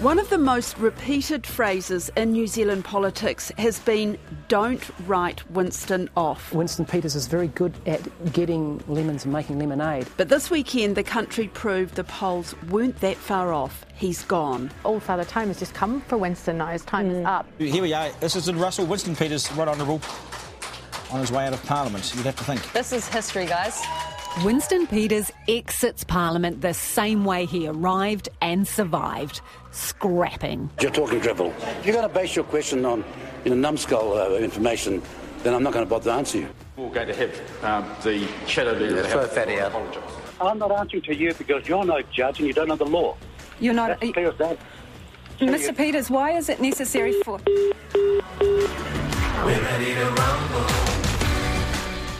One of the most repeated phrases in New Zealand politics has been don't write Winston off. Winston Peters is very good at getting lemons and making lemonade. But this weekend, the country proved the polls weren't that far off. He's gone. All Father Time has just come for Winston now. His time mm. is up. Here we are. This is in Russell. Winston Peters, right honourable, on his way out of Parliament. You'd have to think. This is history, guys. Winston Peters exits Parliament the same way he arrived and survived, scrapping. You're talking drivel. If you're going to base your question on you know, numbskull uh, information, then I'm not going to bother to answer you. We're going to have um, the shadow leader yeah, throw fatty out. I'm not answering to you because you're no judge and you don't know the law. You're not. That's clear as that. Mr. Peters, why is it necessary for. We're ready to rumble.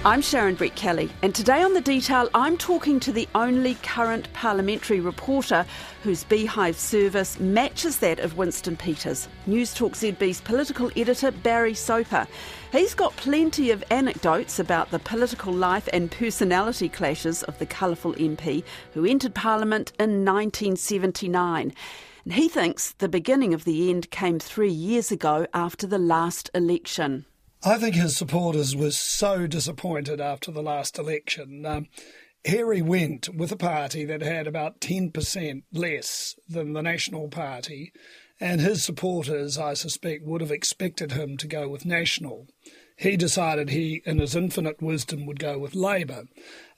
I'm Sharon Brettkelly, and today on The Detail, I'm talking to the only current parliamentary reporter whose beehive service matches that of Winston Peters, Newstalk ZB's political editor Barry Soper. He's got plenty of anecdotes about the political life and personality clashes of the colourful MP who entered Parliament in 1979. And he thinks the beginning of the end came three years ago after the last election. I think his supporters were so disappointed after the last election. Um, here he went with a party that had about 10% less than the National Party, and his supporters, I suspect, would have expected him to go with National. He decided he, in his infinite wisdom, would go with Labour.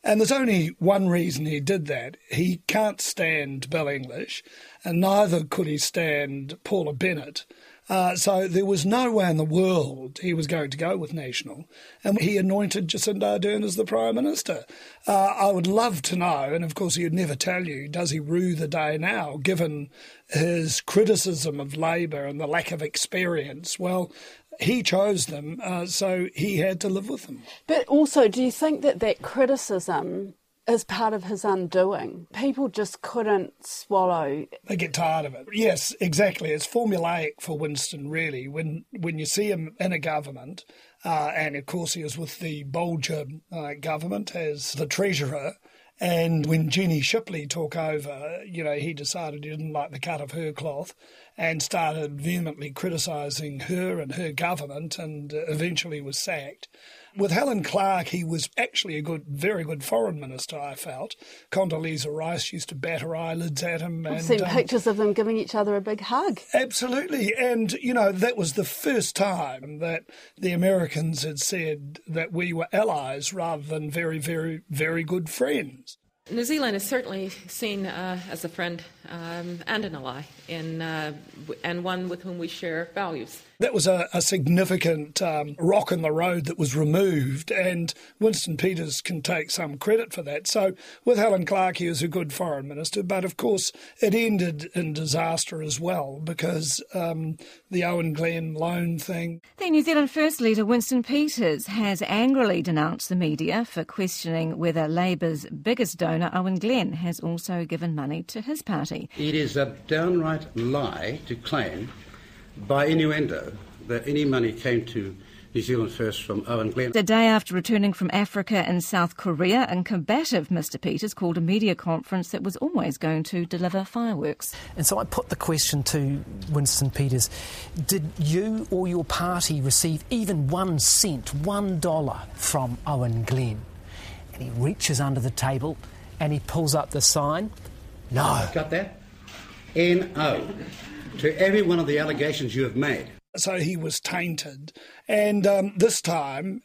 And there's only one reason he did that. He can't stand Bill English, and neither could he stand Paula Bennett. Uh, so there was no way in the world he was going to go with National. And he anointed Jacinda Ardern as the Prime Minister. Uh, I would love to know, and of course he'd never tell you, does he rue the day now, given his criticism of Labour and the lack of experience? Well, he chose them, uh, so he had to live with them. But also, do you think that that criticism as part of his undoing. People just couldn't swallow. They get tired of it. Yes, exactly. It's formulaic for Winston, really. When when you see him in a government, uh, and of course he was with the Bolger uh, government as the treasurer. And when Jenny Shipley took over, you know, he decided he didn't like the cut of her cloth and started vehemently criticising her and her government and eventually was sacked. With Helen Clark, he was actually a good, very good foreign minister, I felt. Condoleezza Rice used to bat her eyelids at him. I've and, seen um, pictures of them giving each other a big hug. Absolutely. And, you know, that was the first time that the Americans had said that we were allies rather than very, very, very good friends. New Zealand is certainly seen uh, as a friend um, and an ally, in, uh, and one with whom we share values. That was a, a significant um, rock in the road that was removed, and Winston Peters can take some credit for that. So, with Helen Clark, he was a good foreign minister, but of course, it ended in disaster as well because um, the Owen Glenn loan thing. The New Zealand First Leader Winston Peters has angrily denounced the media for questioning whether Labour's biggest donor, Owen Glenn, has also given money to his party. It is a downright lie to claim by innuendo that any money came to New Zealand First from Owen Glenn. The day after returning from Africa and South Korea, and combative Mr. Peters called a media conference that was always going to deliver fireworks. And so I put the question to Winston Peters Did you or your party receive even one cent, one dollar from Owen Glenn? And he reaches under the table and he pulls up the sign no. Got that? N-O. To every one of the allegations you have made. So he was tainted. And um, this time,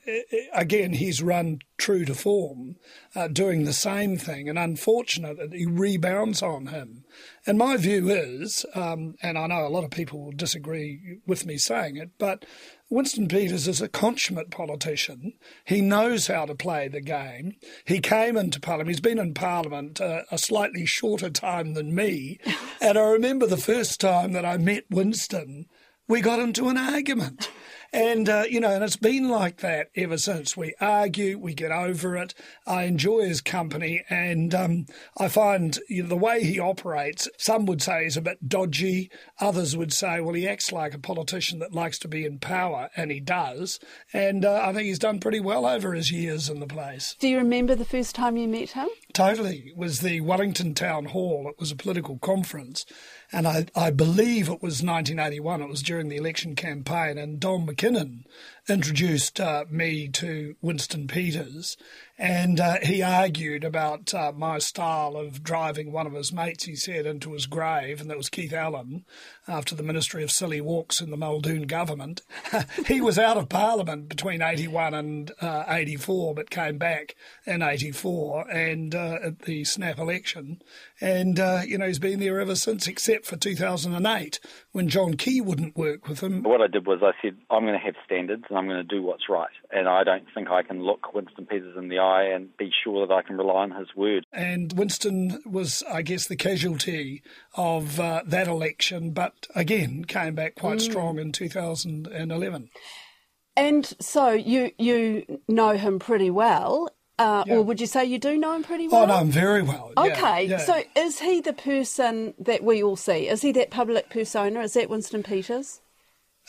again, he's run true to form, uh, doing the same thing. And unfortunately, he rebounds on him. And my view is, um, and I know a lot of people will disagree with me saying it, but Winston Peters is a consummate politician. He knows how to play the game. He came into Parliament. He's been in Parliament uh, a slightly shorter time than me. and I remember the first time that I met Winston, we got into an argument. And, uh, you know, and it's been like that ever since. We argue, we get over it. I enjoy his company. And um, I find you know, the way he operates, some would say is a bit dodgy. Others would say, well, he acts like a politician that likes to be in power, and he does. And uh, I think he's done pretty well over his years in the place. Do you remember the first time you met him? Totally. It was the Wellington Town Hall. It was a political conference. And I, I believe it was 1981. It was during the election campaign. And Don McKinnon introduced uh, me to Winston Peters. And uh, he argued about uh, my style of driving one of his mates, he said, into his grave. And that was Keith Allen, after the Ministry of Silly Walks in the Muldoon government. he was out of Parliament between 81 and uh, 84, but came back in 84 and uh, at the snap election. And, uh, you know, he's been there ever since, except for 2008 when John Key wouldn't work with him. What I did was I said, I'm going to have standards and I'm going to do what's right. And I don't think I can look Winston Peters in the eye and be sure that I can rely on his word. And Winston was, I guess, the casualty of uh, that election, but again came back quite mm. strong in 2011. And so you you know him pretty well. Uh, yeah. Or would you say you do know him pretty well? Oh, know him very well. Yeah, okay, yeah. so is he the person that we all see? Is he that public persona? Is that Winston Peters?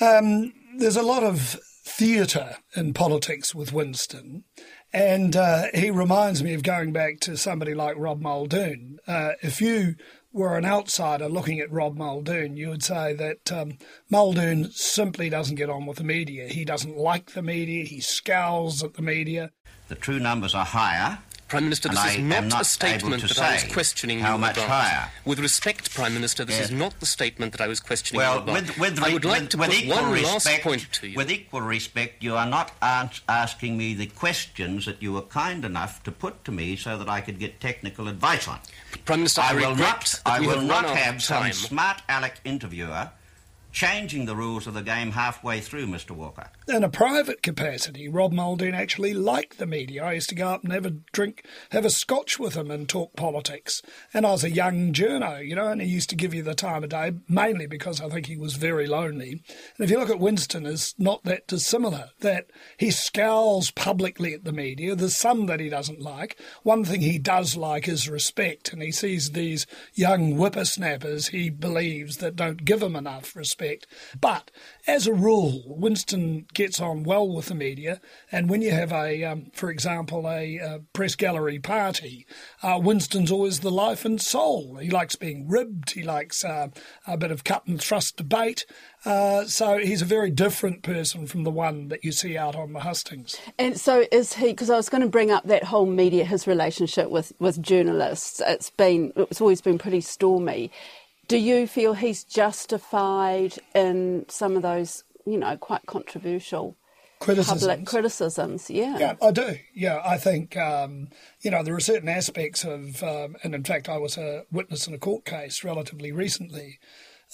Um, there's a lot of theatre in politics with Winston, and uh, he reminds me of going back to somebody like Rob Muldoon. Uh, if you were an outsider looking at Rob Muldoon, you would say that um, Muldoon simply doesn't get on with the media. He doesn't like the media. He scowls at the media. The true numbers are higher. Prime Minister, this is not, not, a statement that I was questioning how you much about. higher. With respect, Prime Minister, this yes. is not the statement that I was questioning well, you about. With, with, I would like to with put one respect, last point to you. With equal respect, you are not asking me the questions that you were kind enough to put to me so that I could get technical advice on. Prime Minister, I, I will not, I will have not have some smart aleck interviewer changing the rules of the game halfway through, Mr. Walker. In a private capacity, Rob Muldoon actually liked the media. I used to go up and have a drink, have a scotch with him and talk politics. And I was a young journo, you know, and he used to give you the time of day, mainly because I think he was very lonely. And if you look at Winston, it's not that dissimilar, that he scowls publicly at the media. There's some that he doesn't like. One thing he does like is respect, and he sees these young whippersnappers he believes that don't give him enough respect But as a rule, Winston gets on well with the media, and when you have a, um, for example, a, a, press gallery party, uh, Winston's always the life and soul. He likes being ribbed. He likes uh, a bit of cut and thrust debate. Uh, so he's a very different person from the one that you see out on the hustings. And so is he? Because I was going to bring up that whole media, his relationship with with journalists. It's been it's always been pretty stormy. Do you feel he's justified in some of those, you know, quite controversial criticisms. public criticisms? Yeah. Yeah, I do. Yeah, I think, um, you know, there are certain aspects of, um, and in fact, I was a witness in a court case relatively recently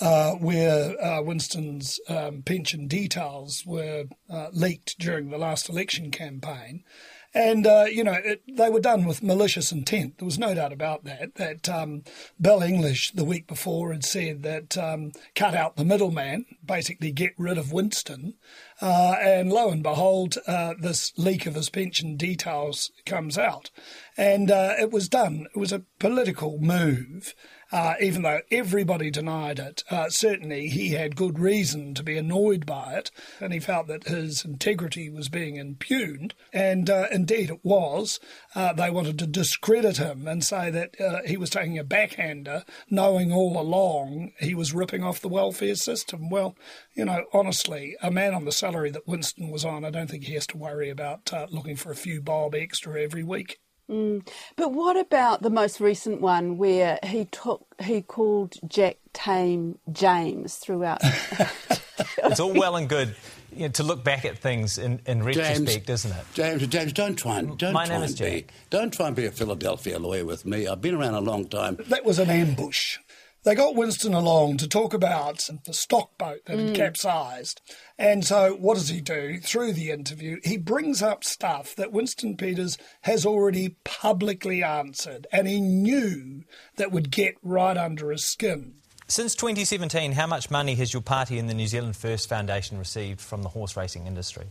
uh, where uh, Winston's um, pension details were uh, leaked during the last election campaign. And, uh, you know, it, they were done with malicious intent. There was no doubt about that. That um, Bill English the week before had said that um, cut out the middleman, basically get rid of Winston. Uh, and lo and behold, uh, this leak of his pension details comes out. And uh, it was done. It was a political move uh, even though everybody denied it. Uh, certainly, he had good reason to be annoyed by it, and he felt that his integrity was being impugned. And uh, indeed, it was. Uh, they wanted to discredit him and say that uh, he was taking a backhander, knowing all along he was ripping off the welfare system. Well, you know, honestly, a man on the salary that Winston was on, I don't think he has to worry about uh, looking for a few bob extra every week. Mm. But what about the most recent one where he took he called Jack Tame James throughout? it's all well and good you know, to look back at things in, in retrospect, James, isn't it? James, James, don't try and don't My try name and is Jack. be don't try and be a Philadelphia lawyer with me. I've been around a long time. That was an ambush. They got Winston along to talk about the stock boat that had mm. capsized. And so, what does he do through the interview? He brings up stuff that Winston Peters has already publicly answered, and he knew that would get right under his skin. Since 2017, how much money has your party and the New Zealand First Foundation received from the horse racing industry?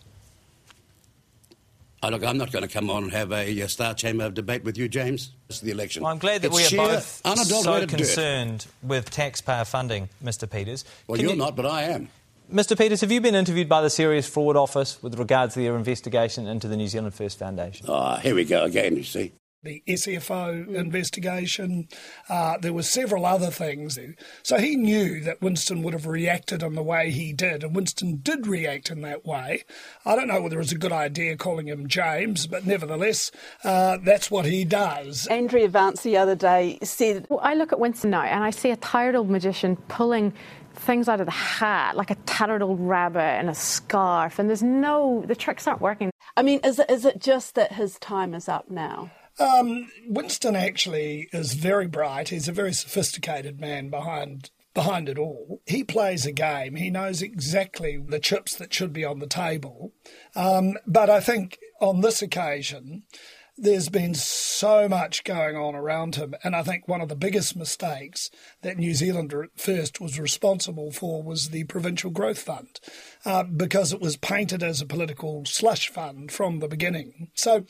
Oh, look, I'm not going to come on and have a, a Star Chamber of debate with you, James. It's the election. Well, I'm glad that it's we are both so concerned with taxpayer funding, Mr. Peters. Well, Can you're you... not, but I am. Mr. Peters, have you been interviewed by the Serious Fraud Office with regards to their investigation into the New Zealand First Foundation? Oh, here we go again, you see. The SFO mm. investigation. Uh, there were several other things. So he knew that Winston would have reacted in the way he did, and Winston did react in that way. I don't know whether it was a good idea calling him James, but nevertheless, uh, that's what he does. Andrea Vance the other day said. Well, I look at Winston now and I see a tired old magician pulling things out of the hat, like a tattered old rabbit and a scarf, and there's no, the tricks aren't working. I mean, is it, is it just that his time is up now? Um, Winston actually is very bright. He's a very sophisticated man behind behind it all. He plays a game. He knows exactly the chips that should be on the table. Um, but I think on this occasion, there's been so much going on around him. And I think one of the biggest mistakes that New Zealand First was responsible for was the Provincial Growth Fund, uh, because it was painted as a political slush fund from the beginning. So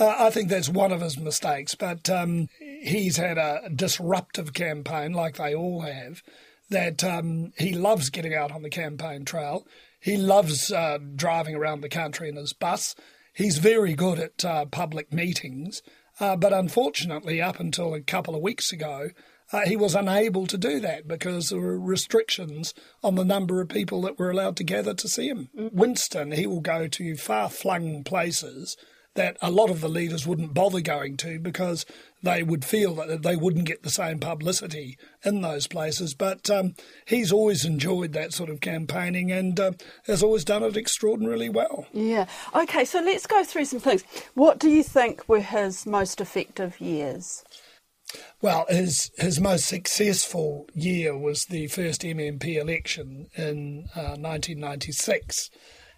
uh, I think that's one of his mistakes, but um, he's had a disruptive campaign, like they all have, that um, he loves getting out on the campaign trail. He loves uh, driving around the country in his bus. He's very good at uh, public meetings, uh, but unfortunately, up until a couple of weeks ago, uh, he was unable to do that because there were restrictions on the number of people that were allowed to gather to see him. Mm. Winston, he will go to far flung places that a lot of the leaders wouldn't bother going to because they would feel that they wouldn't get the same publicity in those places. But um, he's always enjoyed that sort of campaigning and uh, has always done it extraordinarily well. Yeah. Okay, so let's go through some things. What do you think were his most effective years? Well, his his most successful year was the first MMP election in uh, 1996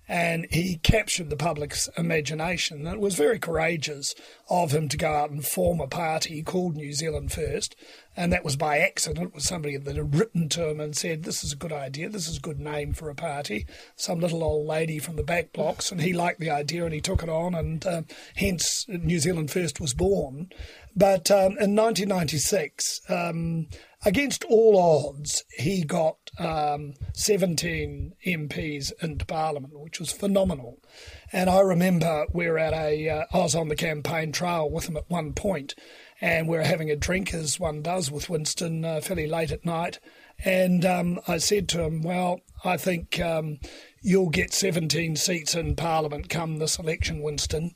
and he captured the public's imagination. And it was very courageous of him to go out and form a party called New Zealand First, and that was by accident. It was somebody that had written to him and said, "This is a good idea. This is a good name for a party." Some little old lady from the back blocks, and he liked the idea and he took it on, and uh, hence New Zealand First was born. But um, in 1996. Um, against all odds, he got um, 17 MPs into Parliament, which was phenomenal. And I remember we were at a, uh, I was on the campaign trail with him at one point, and we were having a drink, as one does with Winston, uh, fairly late at night. And um, I said to him, Well, I think um, you'll get 17 seats in Parliament come this election, Winston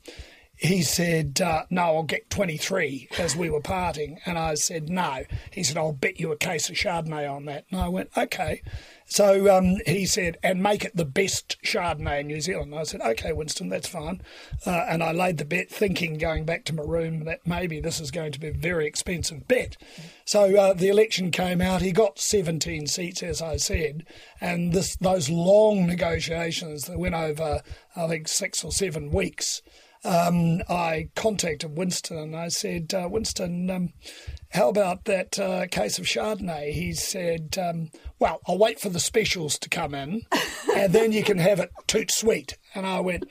he said, uh, No, I'll get 23 as we were parting. And I said, No. He said, I'll bet you a case of Chardonnay on that. And I went, Okay. So um, he said, and make it the best Chardonnay in New Zealand. And I said, okay, Winston, that's fine. Uh, and I laid the bet thinking, going back to my room, that maybe this is going to be a very expensive bet. So uh, the election came out. He got 17 seats, as I said. And this, those long negotiations that went over, I think, six or seven weeks um, I contacted Winston and I said, uh, Winston, um, how about that uh, case of Chardonnay? He said, um, well, I'll wait for the specials to come in and then you can have it toot sweet. And I went,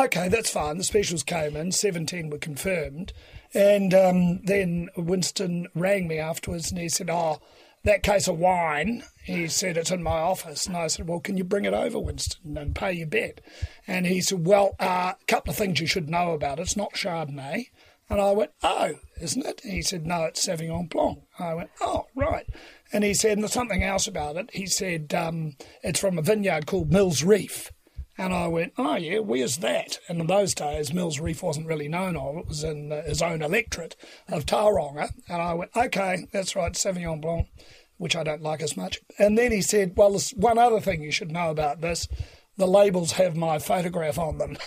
okay, that's fine. The specials came in, 17 were confirmed. And um, then Winston rang me afterwards and he said, oh, that case of wine, he said, it's in my office. And I said, well, can you bring it over, Winston, and pay your bet? And he said, well, a uh, couple of things you should know about it. It's not Chardonnay. And I went, oh, isn't it? He said, no, it's Sauvignon Blanc. I went, oh, right. And he said, and there's something else about it. He said, um, it's from a vineyard called Mills Reef. And I went, oh, yeah, where's that? And in those days, Mills Reef wasn't really known of. It was in uh, his own electorate of Tauranga. And I went, okay, that's right, Sauvignon Blanc which I don't like as much. And then he said, Well, there's one other thing you should know about this the labels have my photograph on them.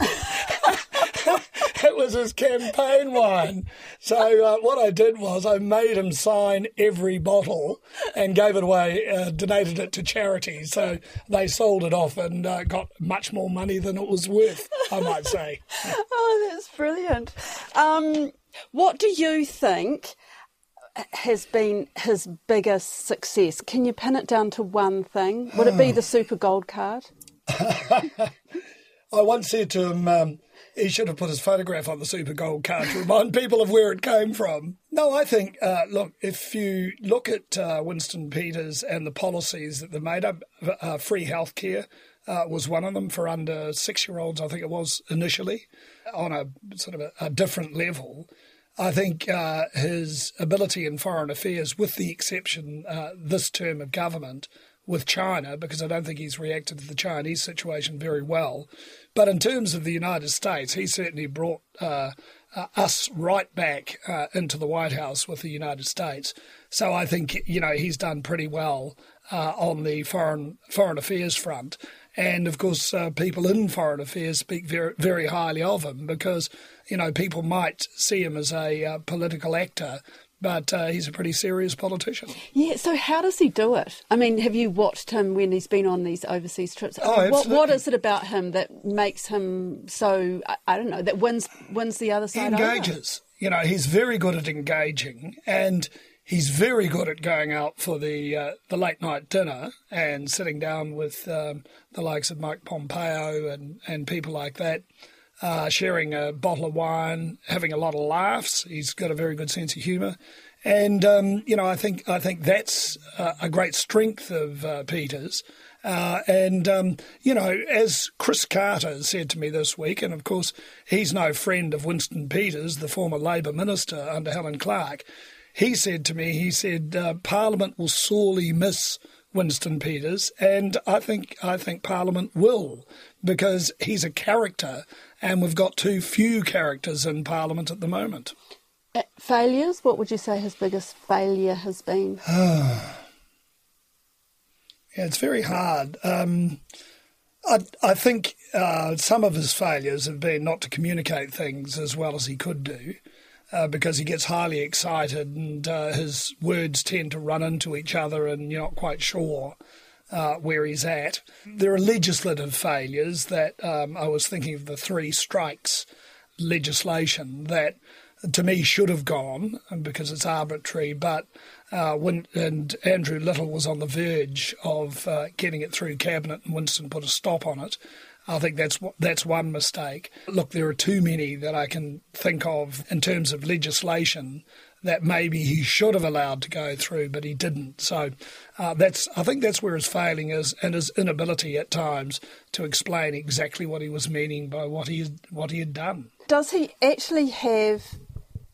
it was his campaign wine. So uh, what I did was I made him sign every bottle and gave it away, uh, donated it to charity. So they sold it off and uh, got much more money than it was worth, I might say. oh, that's brilliant. Um, what do you think? has been his biggest success? Can you pin it down to one thing? Would it be the Super Gold card? I once said to him, um, he should have put his photograph on the Super Gold card to remind people of where it came from. No, I think, uh, look, if you look at uh, Winston Peters and the policies that they made up, uh, free healthcare uh, was one of them for under six year olds, I think it was initially, on a sort of a, a different level. I think uh, his ability in foreign affairs, with the exception uh, this term of government with China, because I don't think he's reacted to the Chinese situation very well. But in terms of the United States, he certainly brought uh, uh, us right back uh, into the White House with the United States. So I think you know he's done pretty well uh, on the foreign foreign affairs front. And of course, uh, people in foreign affairs speak very, very highly of him because, you know, people might see him as a uh, political actor, but uh, he's a pretty serious politician. Yeah, so how does he do it? I mean, have you watched him when he's been on these overseas trips? Oh, what, what is it about him that makes him so, I, I don't know, that wins wins the other side He engages. Over? You know, he's very good at engaging and he's very good at going out for the uh, the late night dinner and sitting down with um, the likes of Mike Pompeo and, and people like that, uh, sharing a bottle of wine, having a lot of laughs. He's got a very good sense of humour. And um, you know, I think I think that's uh, a great strength of uh, Peters. Uh, and, um, you know, as Chris Carter said to me this week, and of course, he's no friend of Winston Peters, the former Labour minister under Helen Clark, he said to me, he said, uh, Parliament will sorely miss Winston Peters, and I think I think Parliament will because he's a character, and we've got too few characters in Parliament at the moment. Uh, failures? What would you say his biggest failure has been? yeah, it's very hard. Um, I, I think uh, some of his failures have been not to communicate things as well as he could do uh, because he gets highly excited and uh, his words tend to run into each other and you're not quite sure uh, where he's at. There are legislative failures that um, I was thinking of the three strikes legislation that to me should have gone because it's arbitrary, but uh, when and Andrew Little was on the verge of uh, getting it through cabinet, and Winston put a stop on it. I think that's that's one mistake. Look, there are too many that I can think of in terms of legislation that maybe he should have allowed to go through, but he didn't. So uh, that's I think that's where his failing is, and his inability at times to explain exactly what he was meaning by what he what he had done. Does he actually have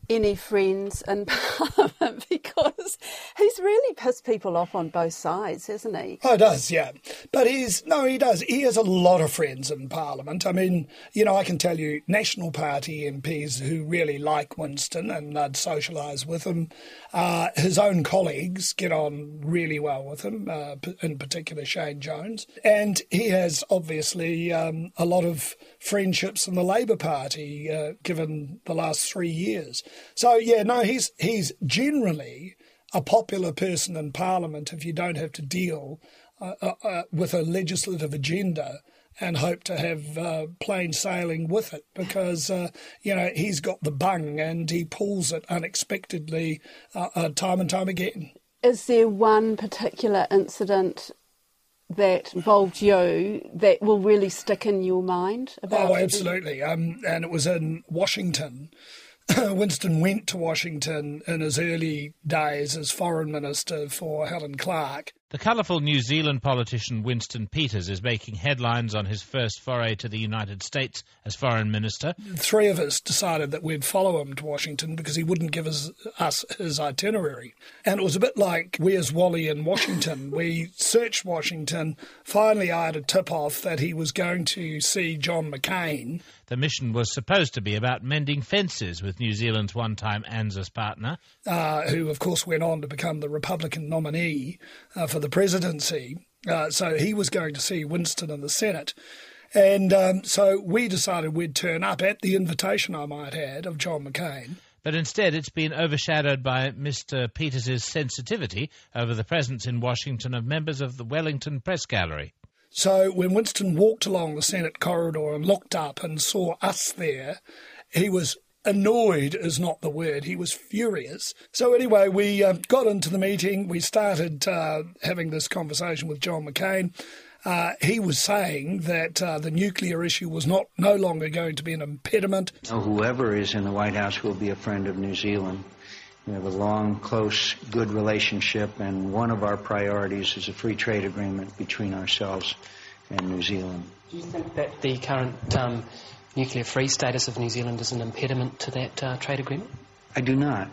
any friends in Parliament because he's really pissed people off on both sides, hasn't he? Oh, he does, yeah. But he's, no, he does. He has a lot of friends in Parliament. I mean, you know, I can tell you National Party MPs who really like Winston and I'd socialise with him. Uh, his own colleagues get on really well with him, uh, in particular Shane Jones. And he has obviously um, a lot of friendships in the Labour Party, uh, given the last three years. So yeah, no, he's he's generally a popular person in Parliament if you don't have to deal uh, uh, uh with a legislative agenda and hope to have uh, plain sailing with it because uh, you know he's got the bung and he pulls it unexpectedly uh, time and time again. Is there one particular incident that involved you that will really stick in your mind? About oh, absolutely. Um, and it was in Washington. Winston went to Washington in his early days as foreign minister for Helen Clark. The colourful New Zealand politician Winston Peters is making headlines on his first foray to the United States as foreign minister. Three of us decided that we'd follow him to Washington because he wouldn't give us, us his itinerary. And it was a bit like Where's Wally in Washington? we searched Washington. Finally, I had a tip off that he was going to see John McCain. The mission was supposed to be about mending fences with New Zealand's one time ANZUS partner. Uh, who, of course, went on to become the Republican nominee uh, for the presidency. Uh, so he was going to see Winston in the Senate. And um, so we decided we'd turn up at the invitation I might add of John McCain. But instead, it's been overshadowed by Mr. Peters' sensitivity over the presence in Washington of members of the Wellington Press Gallery. So when Winston walked along the Senate corridor and looked up and saw us there, he was annoyed is not the word. He was furious. So anyway, we uh, got into the meeting. We started uh, having this conversation with John McCain. Uh, he was saying that uh, the nuclear issue was not no longer going to be an impediment. Whoever is in the White House will be a friend of New Zealand. We have a long, close, good relationship, and one of our priorities is a free trade agreement between ourselves and New Zealand. Do you think that the current um, nuclear free status of New Zealand is an impediment to that uh, trade agreement? I do not.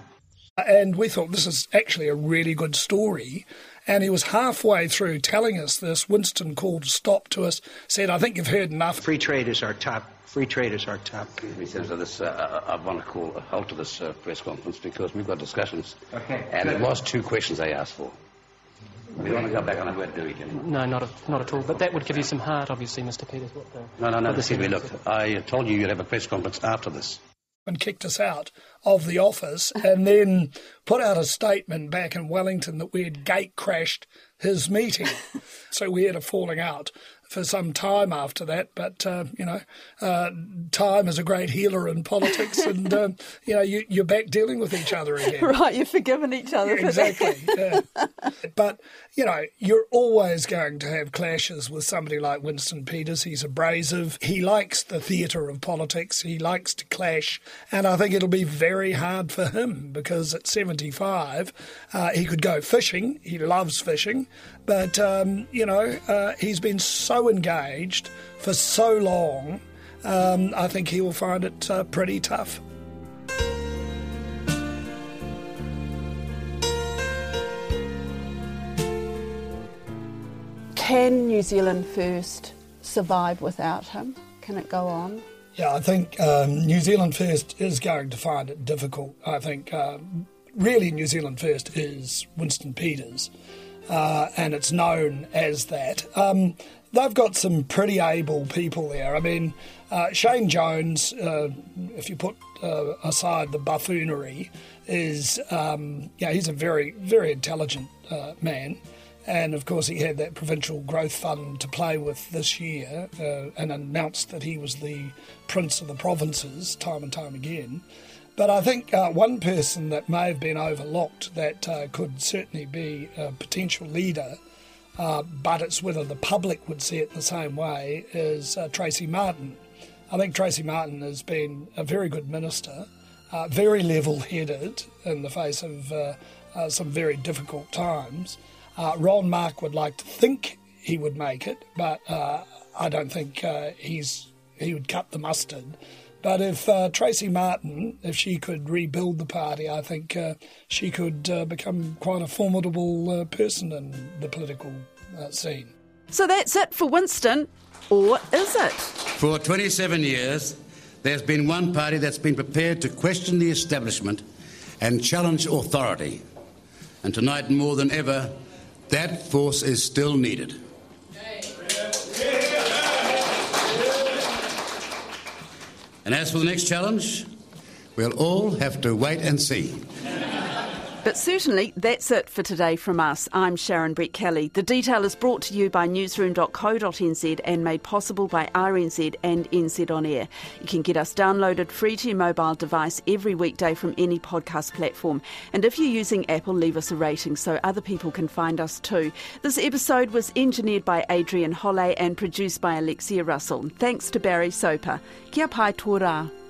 And we thought this is actually a really good story. And he was halfway through telling us this. Winston called a stop to us, said, I think you've heard enough. Free trade is our top. Free trade is our top. He me, Senator. This, uh, I want to call a halt to this uh, press conference because we've got discussions. Okay. And it was two questions I asked for. We want to go back on the word, do we, Jimmy? No, not, a, not at all. But that would give you some heart, obviously, Mr. Peters. What the, No, no, no. what the Excuse me, look. I told you you'd have a press conference after this. and kicked us out of the office and then put out a statement back in Wellington that we had gate crashed his meeting. so we had a falling out for some time after that. But, uh, you know, uh, time is a great healer in politics and, um, you know, you, you're back dealing with each other again. right, you've forgiven each other for that. exactly. yeah. But you know, you're always going to have clashes with somebody like Winston Peters. He's abrasive. He likes the theatre of politics. He likes to clash, and I think it'll be very hard for him because at 75, uh, he could go fishing. He loves fishing, but um, you know, uh, he's been so engaged for so long. Um, I think he will find it uh, pretty tough. Can New Zealand First survive without him? Can it go on? Yeah, I think um, New Zealand First is going to find it difficult. I think um, really New Zealand First is Winston Peters, uh, and it's known as that. Um, they've got some pretty able people there. I mean, uh, Shane Jones, uh, if you put uh, aside the buffoonery, is um, yeah, he's a very very intelligent uh, man. And of course, he had that provincial growth fund to play with this year uh, and announced that he was the prince of the provinces time and time again. But I think uh, one person that may have been overlooked that uh, could certainly be a potential leader, uh, but it's whether the public would see it the same way, is uh, Tracy Martin. I think Tracy Martin has been a very good minister, uh, very level headed in the face of uh, some very difficult times. Ron Mark would like to think he would make it, but I don't think he's he would cut the mustard. But if uh, Tracy Martin, if she could rebuild the party, I think uh, she could uh, become quite a formidable uh, person in the political uh, scene. So that's it for Winston, or is it? For 27 years, there's been one party that's been prepared to question the establishment and challenge authority. And tonight, more than ever, that force is still needed. And as for the next challenge, we'll all have to wait and see. But certainly, that's it for today from us. I'm Sharon Brettkelly. The detail is brought to you by newsroom.co.nz and made possible by RNZ and NZ On Air. You can get us downloaded free to your mobile device every weekday from any podcast platform. And if you're using Apple, leave us a rating so other people can find us too. This episode was engineered by Adrian Holle and produced by Alexia Russell. Thanks to Barry Soper. Kia pai tō.